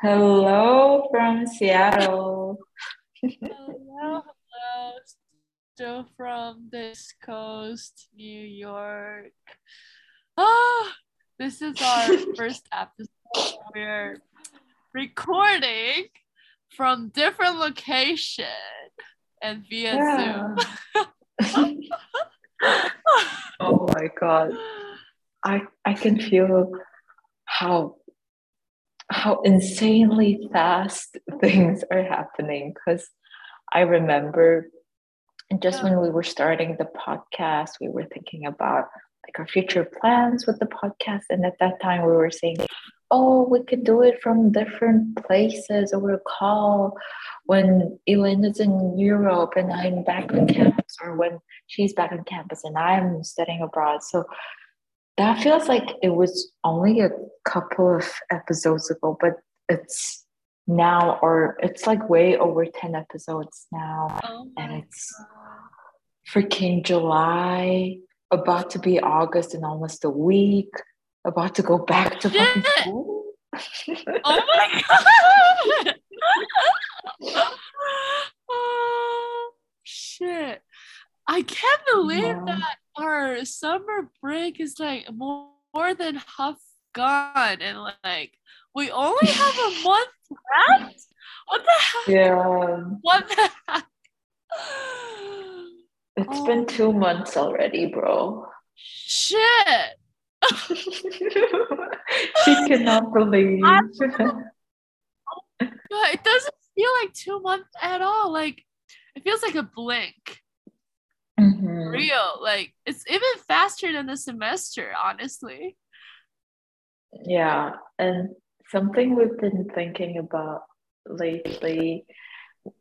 Hello from Seattle. hello, hello. Still from this coast, New York. Ah, this is our first episode. We're recording from different location and via Yeah. Zoom. oh my god. I I can feel how how insanely fast things are happening because I remember just when we were starting the podcast, we were thinking about like our future plans with the podcast. And at that time we were saying, oh, we could do it from different places over a call when is in Europe and I'm back on campus, or when she's back on campus and I'm studying abroad. So that feels like it was only a couple of episodes ago, but it's now, or it's like way over 10 episodes now. Oh and it's freaking July, about to be August in almost a week, about to go back to fucking school. Oh my god! oh shit. I can't believe Yeah. that our summer break is like more, more than half gone and like we only have a month left? What the heck? yeah, What the heck? it's Oh. been two months already, bro. Shit! she cannot believe. It doesn't feel like two months at all. Like it feels like a blink. Mhm. real. Like it's even faster than the semester, honestly. Yeah, and something we've been thinking about lately,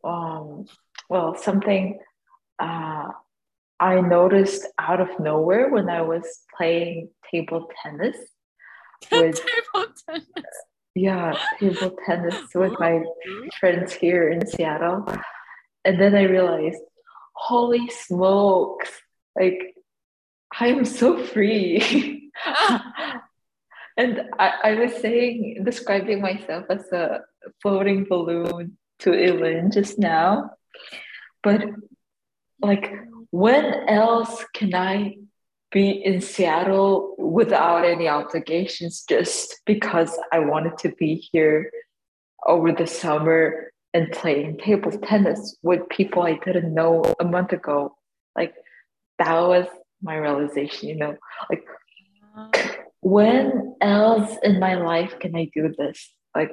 um, well, something uh, I noticed out of nowhere when I was playing table tennis with, Table tennis. yeah, table tennis with my friends here in Seattle. And then I realized, holy smokes, like I am so free. and I, I was saying, describing myself as a floating balloon to Ellen just now. But like, when else can I be in Seattle without any obligations just because I wanted to be here over the summer and playing table tennis with people I didn't know a month ago? Like, that was my realization, you know, like ah. when else in my life can I do this? Like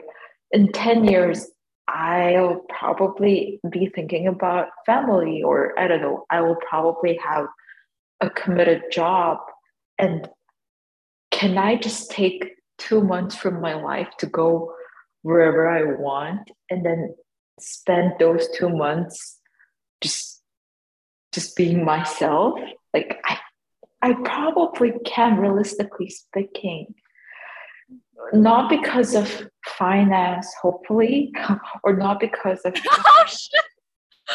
in 10 years, I'll probably be thinking about family, or I don't know, I will probably have a committed job. And can I just take two months from my life to go wherever I want and then spend those two months just just being myself? Like I I probably can, realistically speaking. Not because of finance, hopefully, or not because of, oh shit!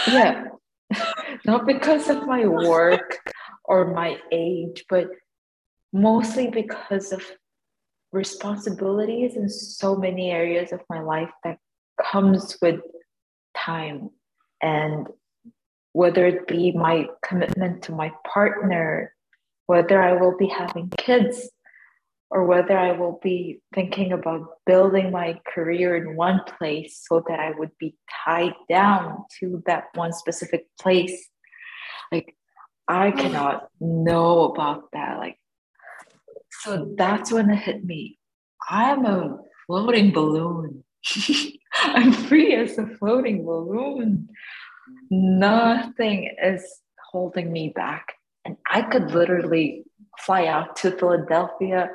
yeah, not because of my work or my age, but mostly because of responsibilities in so many areas of my life that comes with time and whether it be my commitment to my partner whether I will be having kids or whether I will be thinking about building my career in one place so that I would be tied down to that one specific place. Like, I cannot know about that. Like, so that's when it hit me. I'm a floating balloon. I'm free as a floating balloon. Nothing is holding me back and I could literally fly out to Philadelphia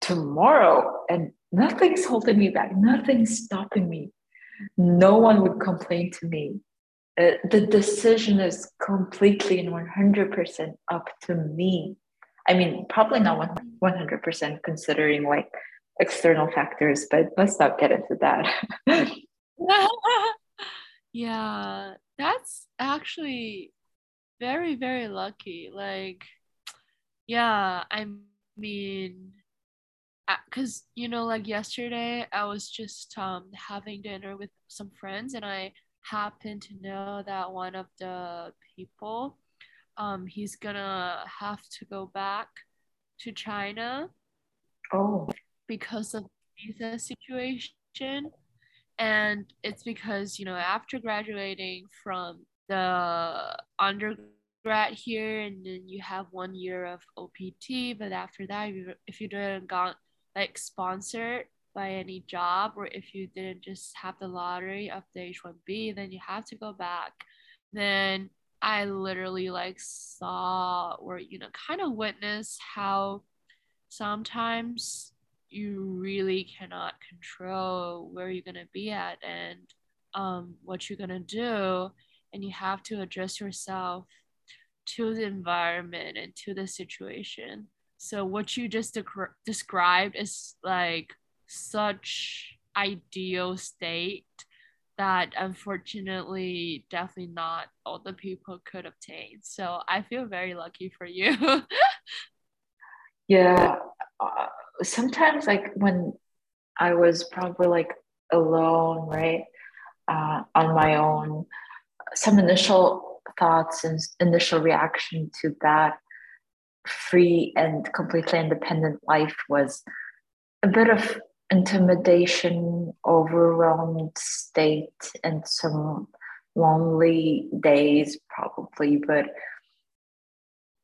tomorrow and nothing's holding me back, nothing's stopping me. No one would complain to me. Uh, the decision is completely and 100% up to me. I mean, probably not 100% considering like external factors, but let's not get into that. yeah, that's actually very, very lucky. Like, yeah, I mean, because you know like yesterday i was just um having dinner with some friends and i happened to know that one of the people um he's gonna have to go back to china Oh, because of visa situation. And it's because you know after graduating from the undergrad here and then you have one year of opt but after that if you, didn't got like sponsored by any job or if you didn't just have the lottery of the h1b then you have to go back. Then i literally like saw or you know kind of witnessed how sometimes you really cannot control where you're going to be at and um, what you're going to do. And you have to adjust yourself to the environment and to the situation. So what you just de- described is like such ideal state that unfortunately definitely not all the people could obtain. So i feel very lucky for you. Yeah. Sometimes, like when I was probably like alone, right, uh, on my own, some initial thoughts and initial reaction to that free and completely independent life was a bit of intimidation, overwhelmed state, and some lonely days, probably. But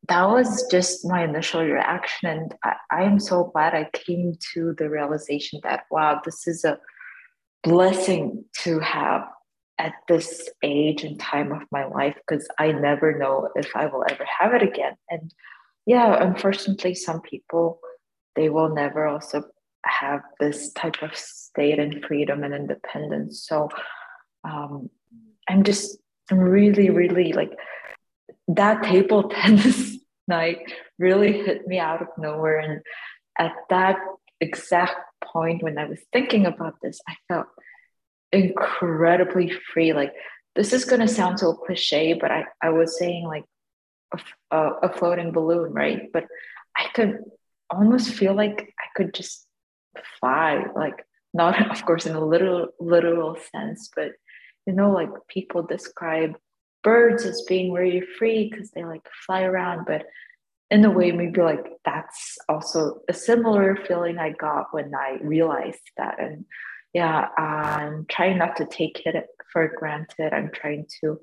that was just my initial reaction. And I, am so glad I came to the realization that, wow, this is a blessing to have at this age and time of my life because I never know if I will ever have it again. And yeah, unfortunately, some people they will never also have this type of state and freedom and independence. So um, I'm just I'm really, really like that table tennis night really hit me out of nowhere. And at that exact point when I was thinking about this, I felt incredibly free. Like, this is going to sound so cliche, but I, I was saying like a, a, floating balloon, right? But I could almost feel like I could just fly, like, not of course in a literal literal sense, but you know, like people describe birds as being very free because they like fly around but in a way maybe like that's also a similar feeling i got when i realized that. And yeah i'm trying not to take it for granted. I'm trying to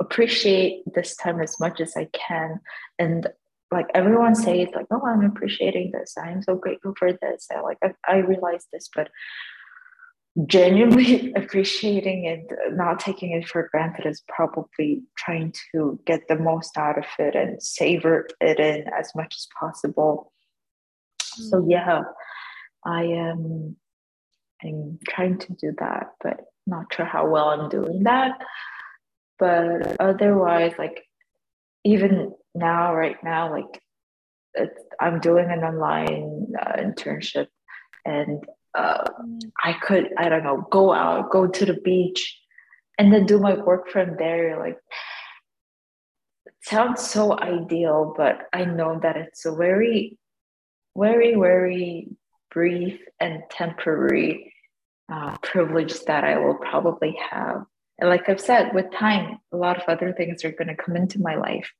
appreciate this time as much as i can. And like everyone says like oh i'm appreciating this. I'm so grateful for this. I like i, I realize this but genuinely appreciating it, not taking it for granted is probably trying to get the most out of it and savor it in as much as possible. Mm. So yeah, I am I'm trying to do that, but not sure how well I'm doing that. But otherwise, like even now, right now, like I'm doing an online uh, internship and uh, I could, I don't know, go out, go to the beach, and then do my work from there. Like, it sounds so ideal, but I know that it's a very, very, very brief and temporary uh, privilege that I will probably have. And like I've said, with time, a lot of other things are going to come into my life,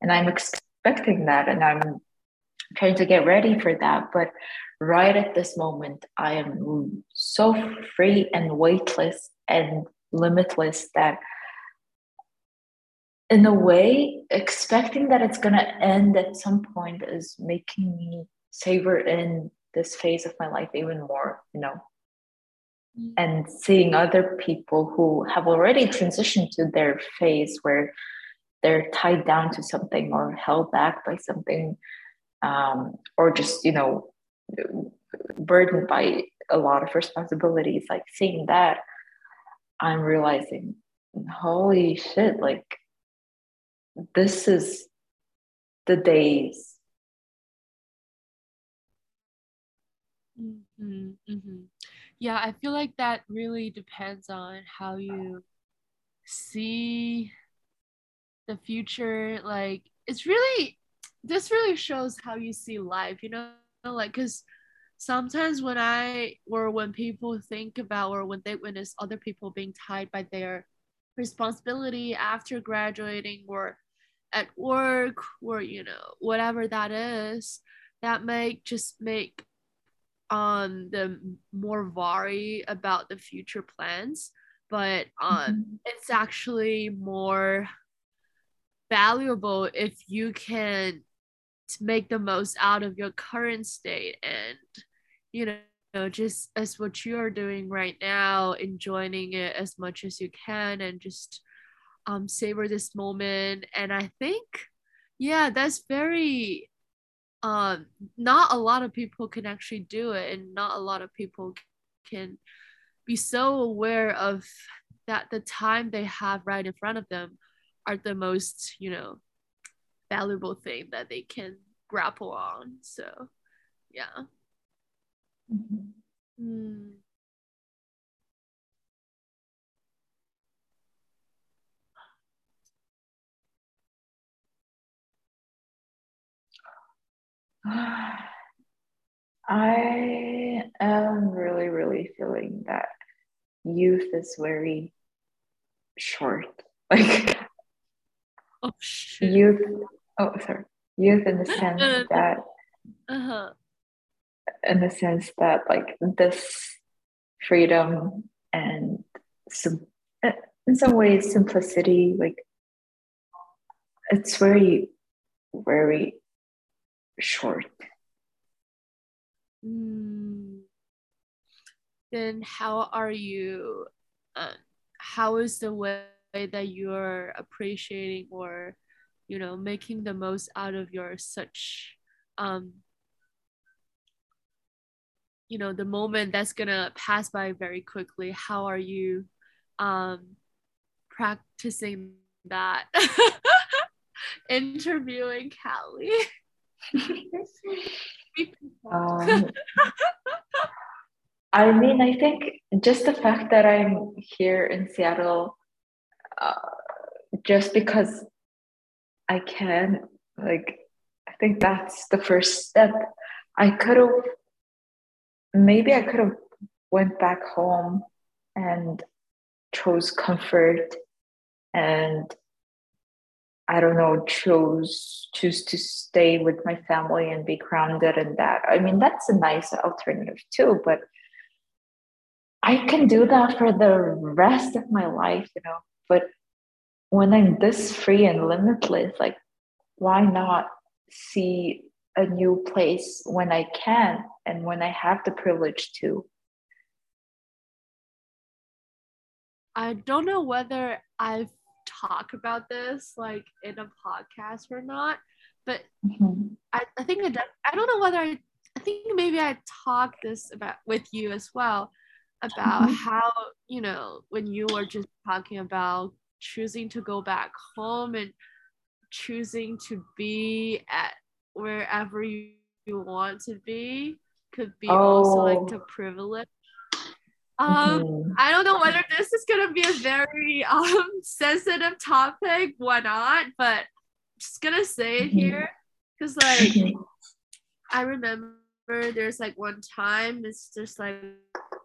and I'm expecting that, and I'm trying to get ready for that. But right at this moment, I am so free and weightless and limitless that, in a way, expecting that it's going to end at some point is making me savor in this phase of my life even more, you know. Mm. And seeing other people who have already transitioned to their phase where they're tied down to something or held back by something um, or just you know burdened by a lot of responsibilities like seeing that i'm realizing holy shit like this is the days mm-hmm, mm-hmm. yeah i feel like that really depends on how you see the future like it's really this really shows how you see life you know like because sometimes when I or when people think about or when they witness other people being tied by their responsibility after graduating or at work or you know whatever that is that might just make um the more worry about the future plans but um mm-hmm. it's actually more valuable if you can make the most out of your current state and you know just as what you are doing right now enjoying it as much as you can and just um savor this moment. And i think yeah that's very um not a lot of people can actually do it and not a lot of people can be so aware of that the time they have right in front of them are the most you know valuable thing that they can grapple on so yeah mm-hmm. mm. I am really, really feeling that youth is very short. Like oh, shit. youth. Oh, sorry. Youth in the sense that. Uh-huh. In the sense that, like this freedom and some, in some ways, simplicity. Like it's very, very short. Mm. Then how are you? Uh, how is the way that you're appreciating or, you know, making the most out of your such, um, you know, the moment that's gonna pass by very quickly? How are you, um, practicing that? Interviewing Callie. um, I mean, I think just the fact that I'm here in Seattle, uh, just because I can, like, I think that's the first step. I could have, maybe I could have went back home and chose comfort and I don't know, chose choose to stay with my family and be grounded in that. I mean, that's a nice alternative too, but I can do that for the rest of my life, you know. But when I'm this free and limitless, like why not see a new place when I can and when I have the privilege to? I don't know whether I've talk about this like in a podcast or not but mm-hmm. I, I think I, I don't know whether I, I think maybe I talked this about with you as well about mm-hmm. how you know when you were just talking about choosing to go back home and choosing to be at wherever you, you want to be could be oh. also like a privilege um, mm-hmm. I don't know whether this is gonna be a very um sensitive topic, why not? But just gonna say it mm-hmm. here because like. I remember there's like one time it's just like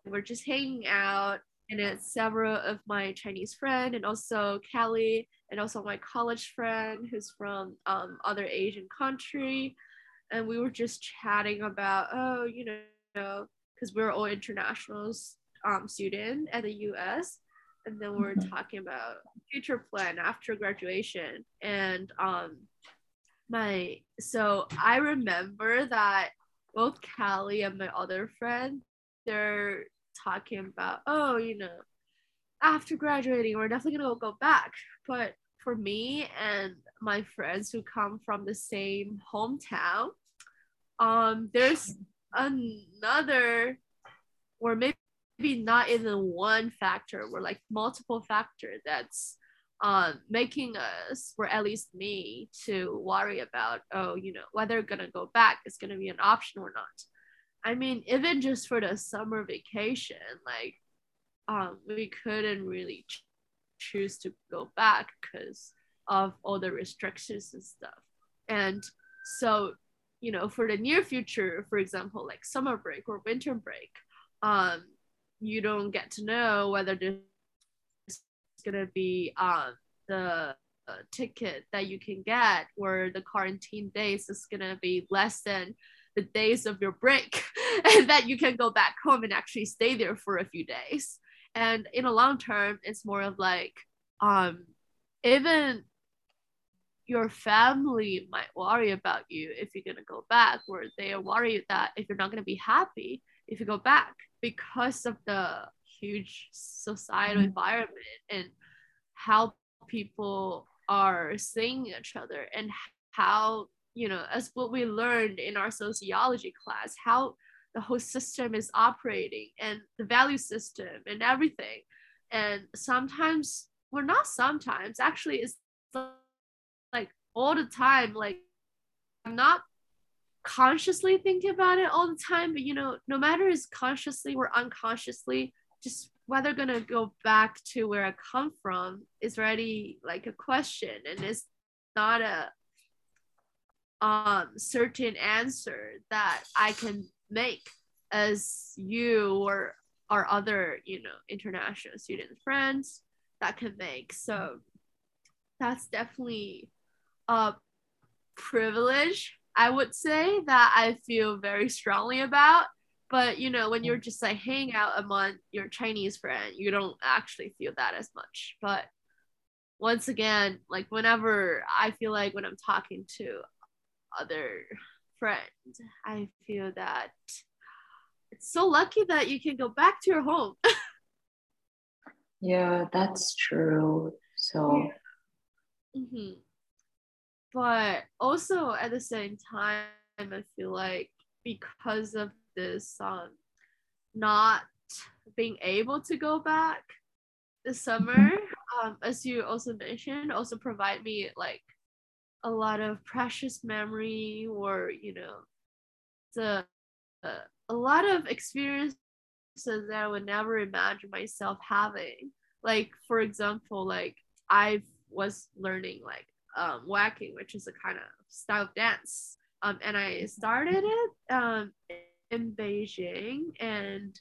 we're just hanging out and it's several of my Chinese friend and also Kelly and also my college friend who's from um other Asian country and we were just chatting about oh you know because we're all internationals um, student at the US. And then we are mm-hmm. talking about future plan after graduation. And um, my so I remember that both Callie and my other friend, they're talking about, oh, you know, after graduating, we're definitely gonna go back. But for me and my friends who come from the same hometown, um, there's another or maybe not even one factor or like multiple factor that's um, making us or at least me to worry about oh you know whether gonna go back is gonna be an option or not i mean even just for the summer vacation like um, we couldn't really ch- choose to go back because of all the restrictions and stuff. And so you know for the near future for example like summer break or winter break um you don't get to know whether there's going to be um the uh, ticket that you can get or the quarantine days is going to be less than the days of your break and that you can go back home and actually stay there for a few days and in a long term it's more of like um even your family might worry about you if you're going to go back or they are worried that if you're not going to be happy if you go back because of the huge societal mm-hmm. environment and how people are seeing each other and how you know as what we learned in our sociology class how the whole system is operating and the value system and everything. And sometimes well not sometimes actually it's like all the time like i'm not consciously thinking about it all the time but you know no matter is consciously or unconsciously just whether gonna go back to where i come from is already like a question and it's not a um certain answer that i can make as you or our other you know international student friends that can make. So that's definitely a privilege i would say that i feel very strongly about. But you know when you're just like hanging out among your chinese friend you don't actually feel that as much. But once again like whenever i feel like when i'm talking to other friend. i feel that it's so lucky that you can go back to your home yeah that's true so yeah. mm-hmm. but also at the same time i feel like because of this um not being able to go back this summer um as you also mentioned also provide me like a lot of precious memory or you know the uh, a lot of experiences that I would never imagine myself having. Like for example, like I was learning like um, waacking, which is a kind of style of dance, um, and I started it um, in Beijing, and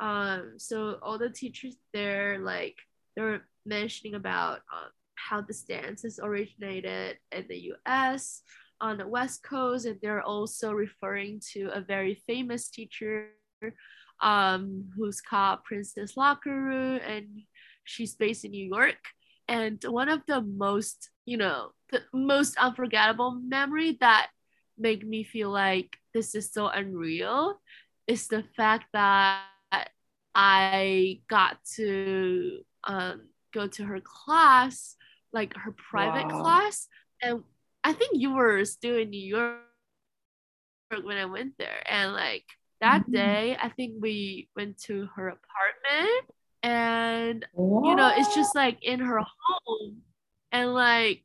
um, so all the teachers there like they were mentioning about um, how this dance is originated in the U.S on the West Coast, and they're also referring to a very famous teacher um, who's called Princess Lockerooo, and she's based in New York. And one of the most, you know, the most unforgettable memory that made me feel like this is so unreal is the fact that I got to um, go to her class, like her private wow. class, and I think you were still in New York when I went there. And like that mm-hmm. day, I think we went to her apartment and you know, it's just like in her home. And like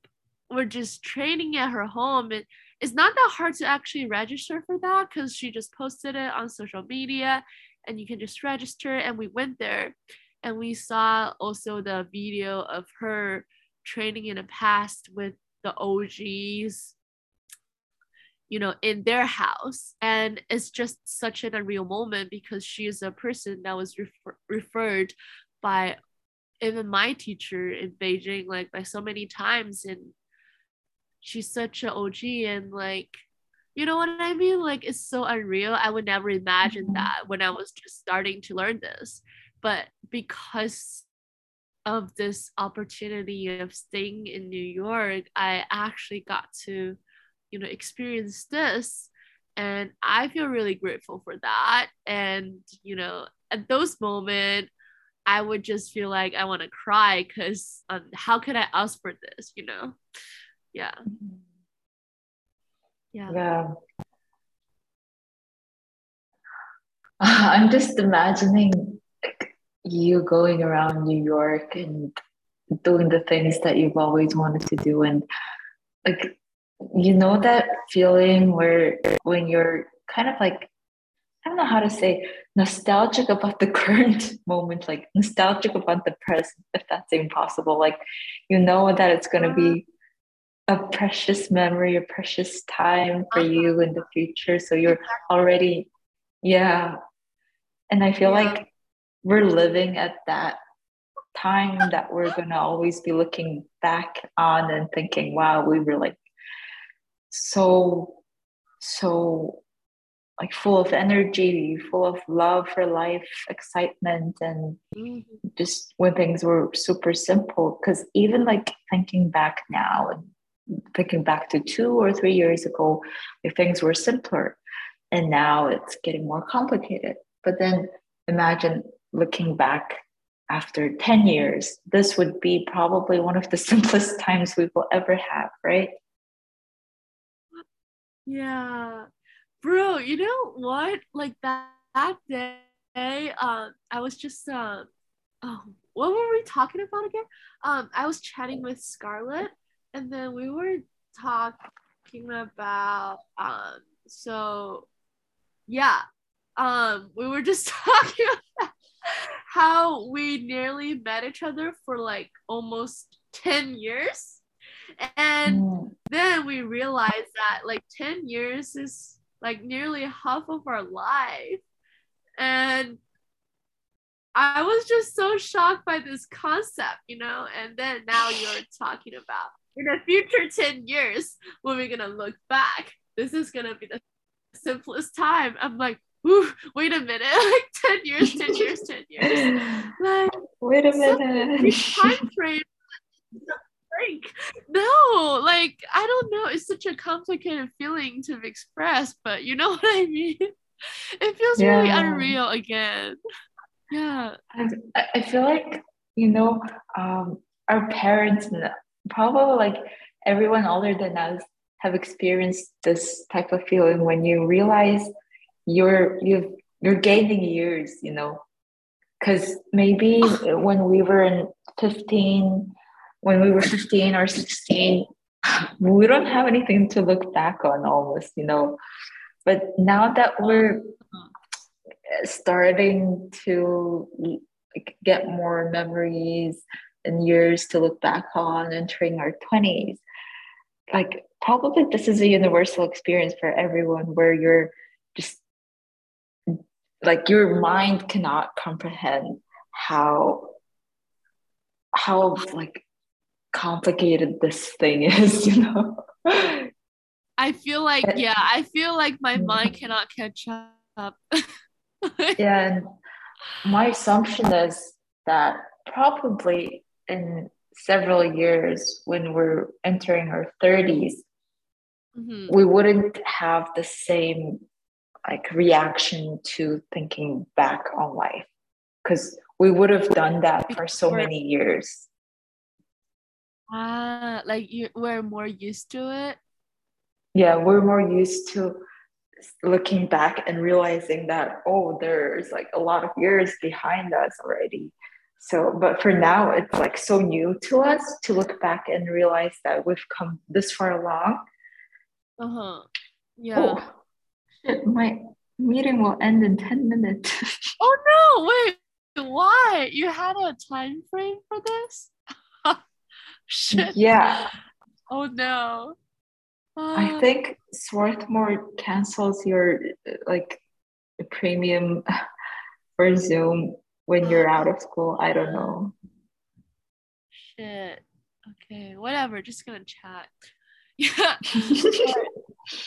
we're just training at her home. And it's not that hard to actually register for that because she just posted it on social media and you can just register. And we went there and we saw also the video of her training in the past with the OGs, you know, in their house. And it's just such an unreal moment because she is a person that was refer- referred by even my teacher in Beijing, like by so many times. And she's such an OG and like, you know what I mean? Like it's so unreal. I would never imagine mm-hmm. that when I was just starting to learn this. But because of this opportunity of staying in New York, I actually got to, you know, experience this. And I feel really grateful for that. And, you know, at those moments, I would just feel like I want to cry because um, how could I ask for this, you know? Yeah. Yeah. Yeah. I'm just imagining you going around New York and doing the things that you've always wanted to do and like you know that feeling where when you're kind of like I don't know how to say nostalgic about the current moment, like nostalgic about the present, if that's impossible. Like you know that it's gonna be a precious memory, a precious time for uh-huh. you in the future. So you're already, yeah. And I feel yeah. like we're living at that time that we're going to always be looking back on and thinking, wow, we were like so, so like full of energy, full of love for life, excitement, and mm-hmm. just when things were super simple. Because even like thinking back now and thinking back to two or three years ago, if things were simpler, and now it's getting more complicated. But then imagine looking back after 10 years, this would be probably one of the simplest times we will ever have, right? Yeah. Bro, you know what? Like that, that day, um, I was just um oh, what were we talking about again? Um, I was chatting with Scarlett and then we were talking about um so yeah um we were just talking about how we nearly met each other for like almost 10 years. And mm. then we realized that like 10 years is like nearly half of our life. And I was just so shocked by this concept, you know, and then now you're talking about in the future 10 years when we're gonna look back. This is gonna be the simplest time. I'm like wait a minute like 10 years 10 years 10 years. Like wait a minute. time frame no like i don't know it's such a complicated feeling to express but you know what i mean? It feels yeah. really unreal again. Yeah. I, I feel like you know um our parents probably like everyone older than us have experienced this type of feeling when you realize you're you you're gaining years you know? Because maybe when we were in 15 when we were 15 or 16 we don't have anything to look back on almost you know? But now that we're starting to get more memories and years to look back on entering our 20s like probably this is a universal experience for everyone where you're just like your mind cannot comprehend how how like complicated this thing is you know i feel like yeah i feel like my mm. mind cannot catch up yeah and my assumption is that probably in several years when we're entering our 30s mm-hmm. we wouldn't have the same like reaction to thinking back on life. Because we would have done that for so many years. Ah like you we're more used to it? Yeah we're more used to looking back and realizing that oh there's like a lot of years behind us already. So but for now it's like so new to us to look back and realize that we've come this far along. Uh-huh. Yeah. oh, shit, my meeting will end in 10 minutes oh no wait why you had a time frame for this shit yeah oh no uh, i think swarthmore cancels your like premium for zoom when you're out of school. I don't know. Shit. Okay, whatever. Just gonna chat. Yeah.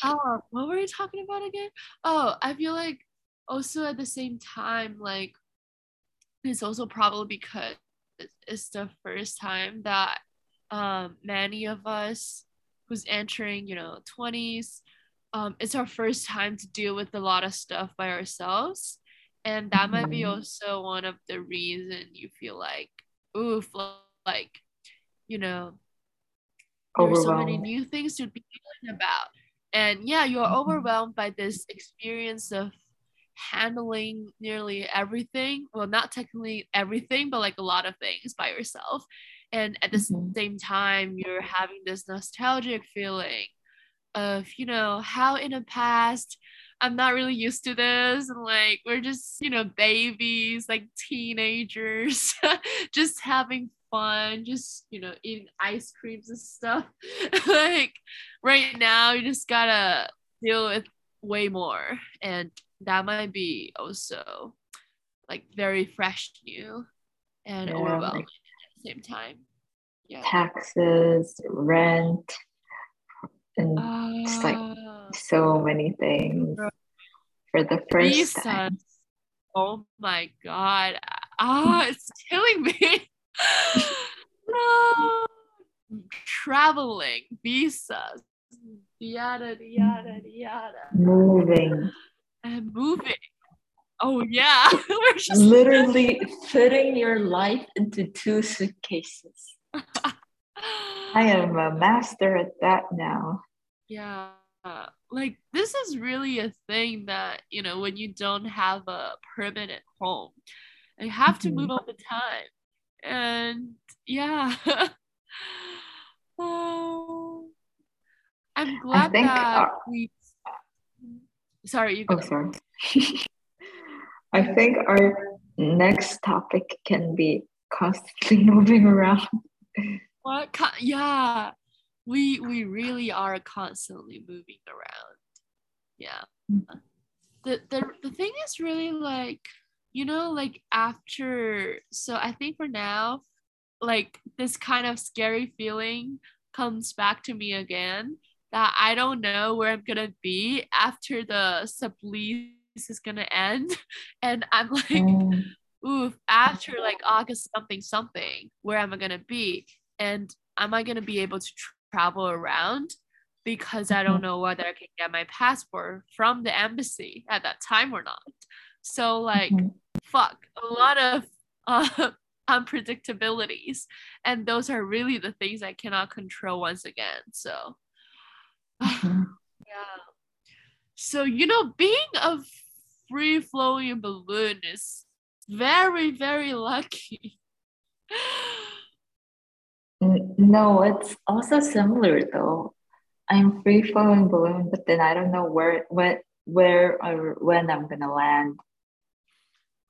Oh, what were we talking about again? Oh, I feel like also at the same time, like it's also probably because it's the first time that um, many of us who's entering, you know, 20s, um, it's our first time to deal with a lot of stuff by ourselves and that might be mm-hmm. also one of the reason you feel like oof like you know there's so many new things to be thinking about and yeah you're mm-hmm. overwhelmed by this experience of handling nearly everything well not technically everything but like a lot of things by yourself and at the mm-hmm. same time you're having this nostalgic feeling of you know how in the past I'm not really used to this. And like, we're just, you know, babies, like teenagers, just having fun, just you know, eating ice creams and stuff. like right now, you just gotta deal with way more, and that might be also like very fresh new and Yeah, overwhelming like- at the same time. Yeah. taxes, rent, and It's like- Ah, so many things Bro. for the first time. Oh my god. Ah, it's killing me. no. Traveling, visas, yada yada yada, Moving, and moving. Oh yeah, we're just literally fitting your life into two suitcases. I am a master at that now. Yeah. Like this is really a thing that, you know, when you don't have a permanent home, you have to move Mhm. all the time. And yeah. oh, I'm glad that uh, we sorry, you Oh, sorry. I think our next topic can be constantly moving around. What? Yeah, we we really are constantly moving around. Yeah. Mm. The the the thing is really like you know like after so I think for now like this kind of scary feeling comes back to me again that I don't know where I'm gonna be after the sublease is gonna end and I'm like Mm, oof, after like August something something, where am I gonna be? And am I gonna be able to tr- travel around? Because I don't know whether I can get my passport from the embassy at that time or not. So like, Mhm. fuck, a lot of uh, unpredictabilities, and those are really the things I cannot control once again. So mhm. yeah. So, you know, being a free flowing balloon is very, very lucky. No, it's also similar though. I'm free flowing balloon, but then I don't know where, when, where or when I'm gonna land,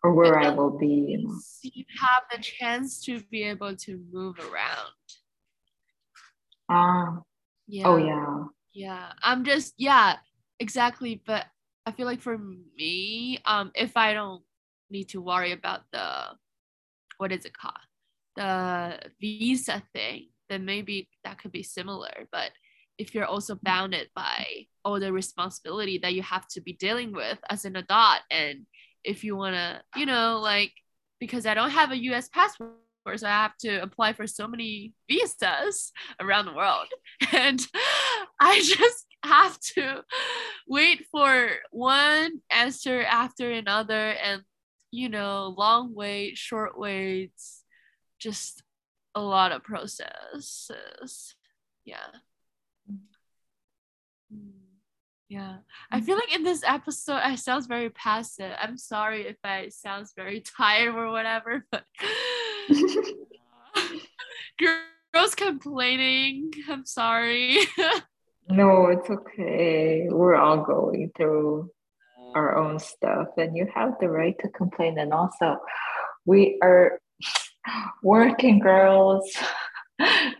or where I will be. You know. You have the chance to be able to move around. Ah, Yeah. oh yeah. Yeah. I'm just, yeah, exactly. But I feel like for me, um, if I don't need to worry about the, what is it called? The visa thing, then maybe that could be similar. But if you're also bounded by all the responsibility that you have to be dealing with as an adult, and if you want to, you know, like, because I don't have a US passport, so I have to apply for so many visas around the world. And I just have to wait for one answer after another and you know long wait short waits just a lot of processes. Yeah. Mm, yeah i feel mm-hmm. like in this episode i sounds very passive i'm sorry if i sounds very tired or whatever but girls complaining i'm sorry No, it's okay. We're all going through our own stuff, and you have the right to complain. And also, we are working girls,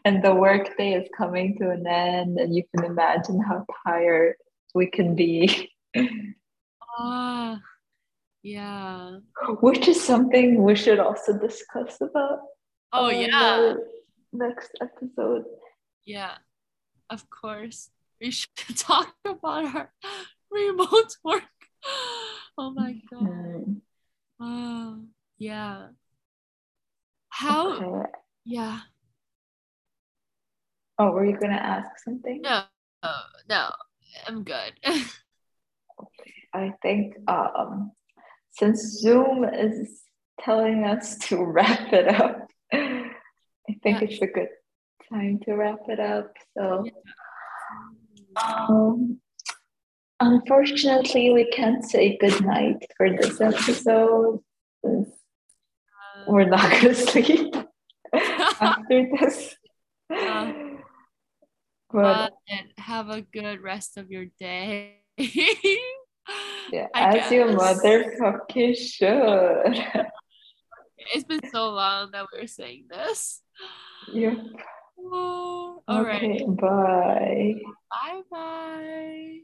and the workday is coming to an end, and you can imagine how tired we can be, Ah, yeah. which is something we should also discuss about. Oh yeah, next episode. yeah. Of course, we should talk about our remote work. Oh my god. Mm, Oh yeah. How? okay. Yeah. Oh, were you gonna ask something? No. No. I'm good. I think um, since Zoom is telling us to wrap it up, I think Yeah. it's a good time to wrap it up. So, um, unfortunately, we can't say good night for this episode. We're not gonna sleep after this. Uh, But and have a good rest of your day. yeah, I as your guess. motherfucking should. It's been so long that we were saying this. Yep. Oh, all right. okay, bye. Bye bye.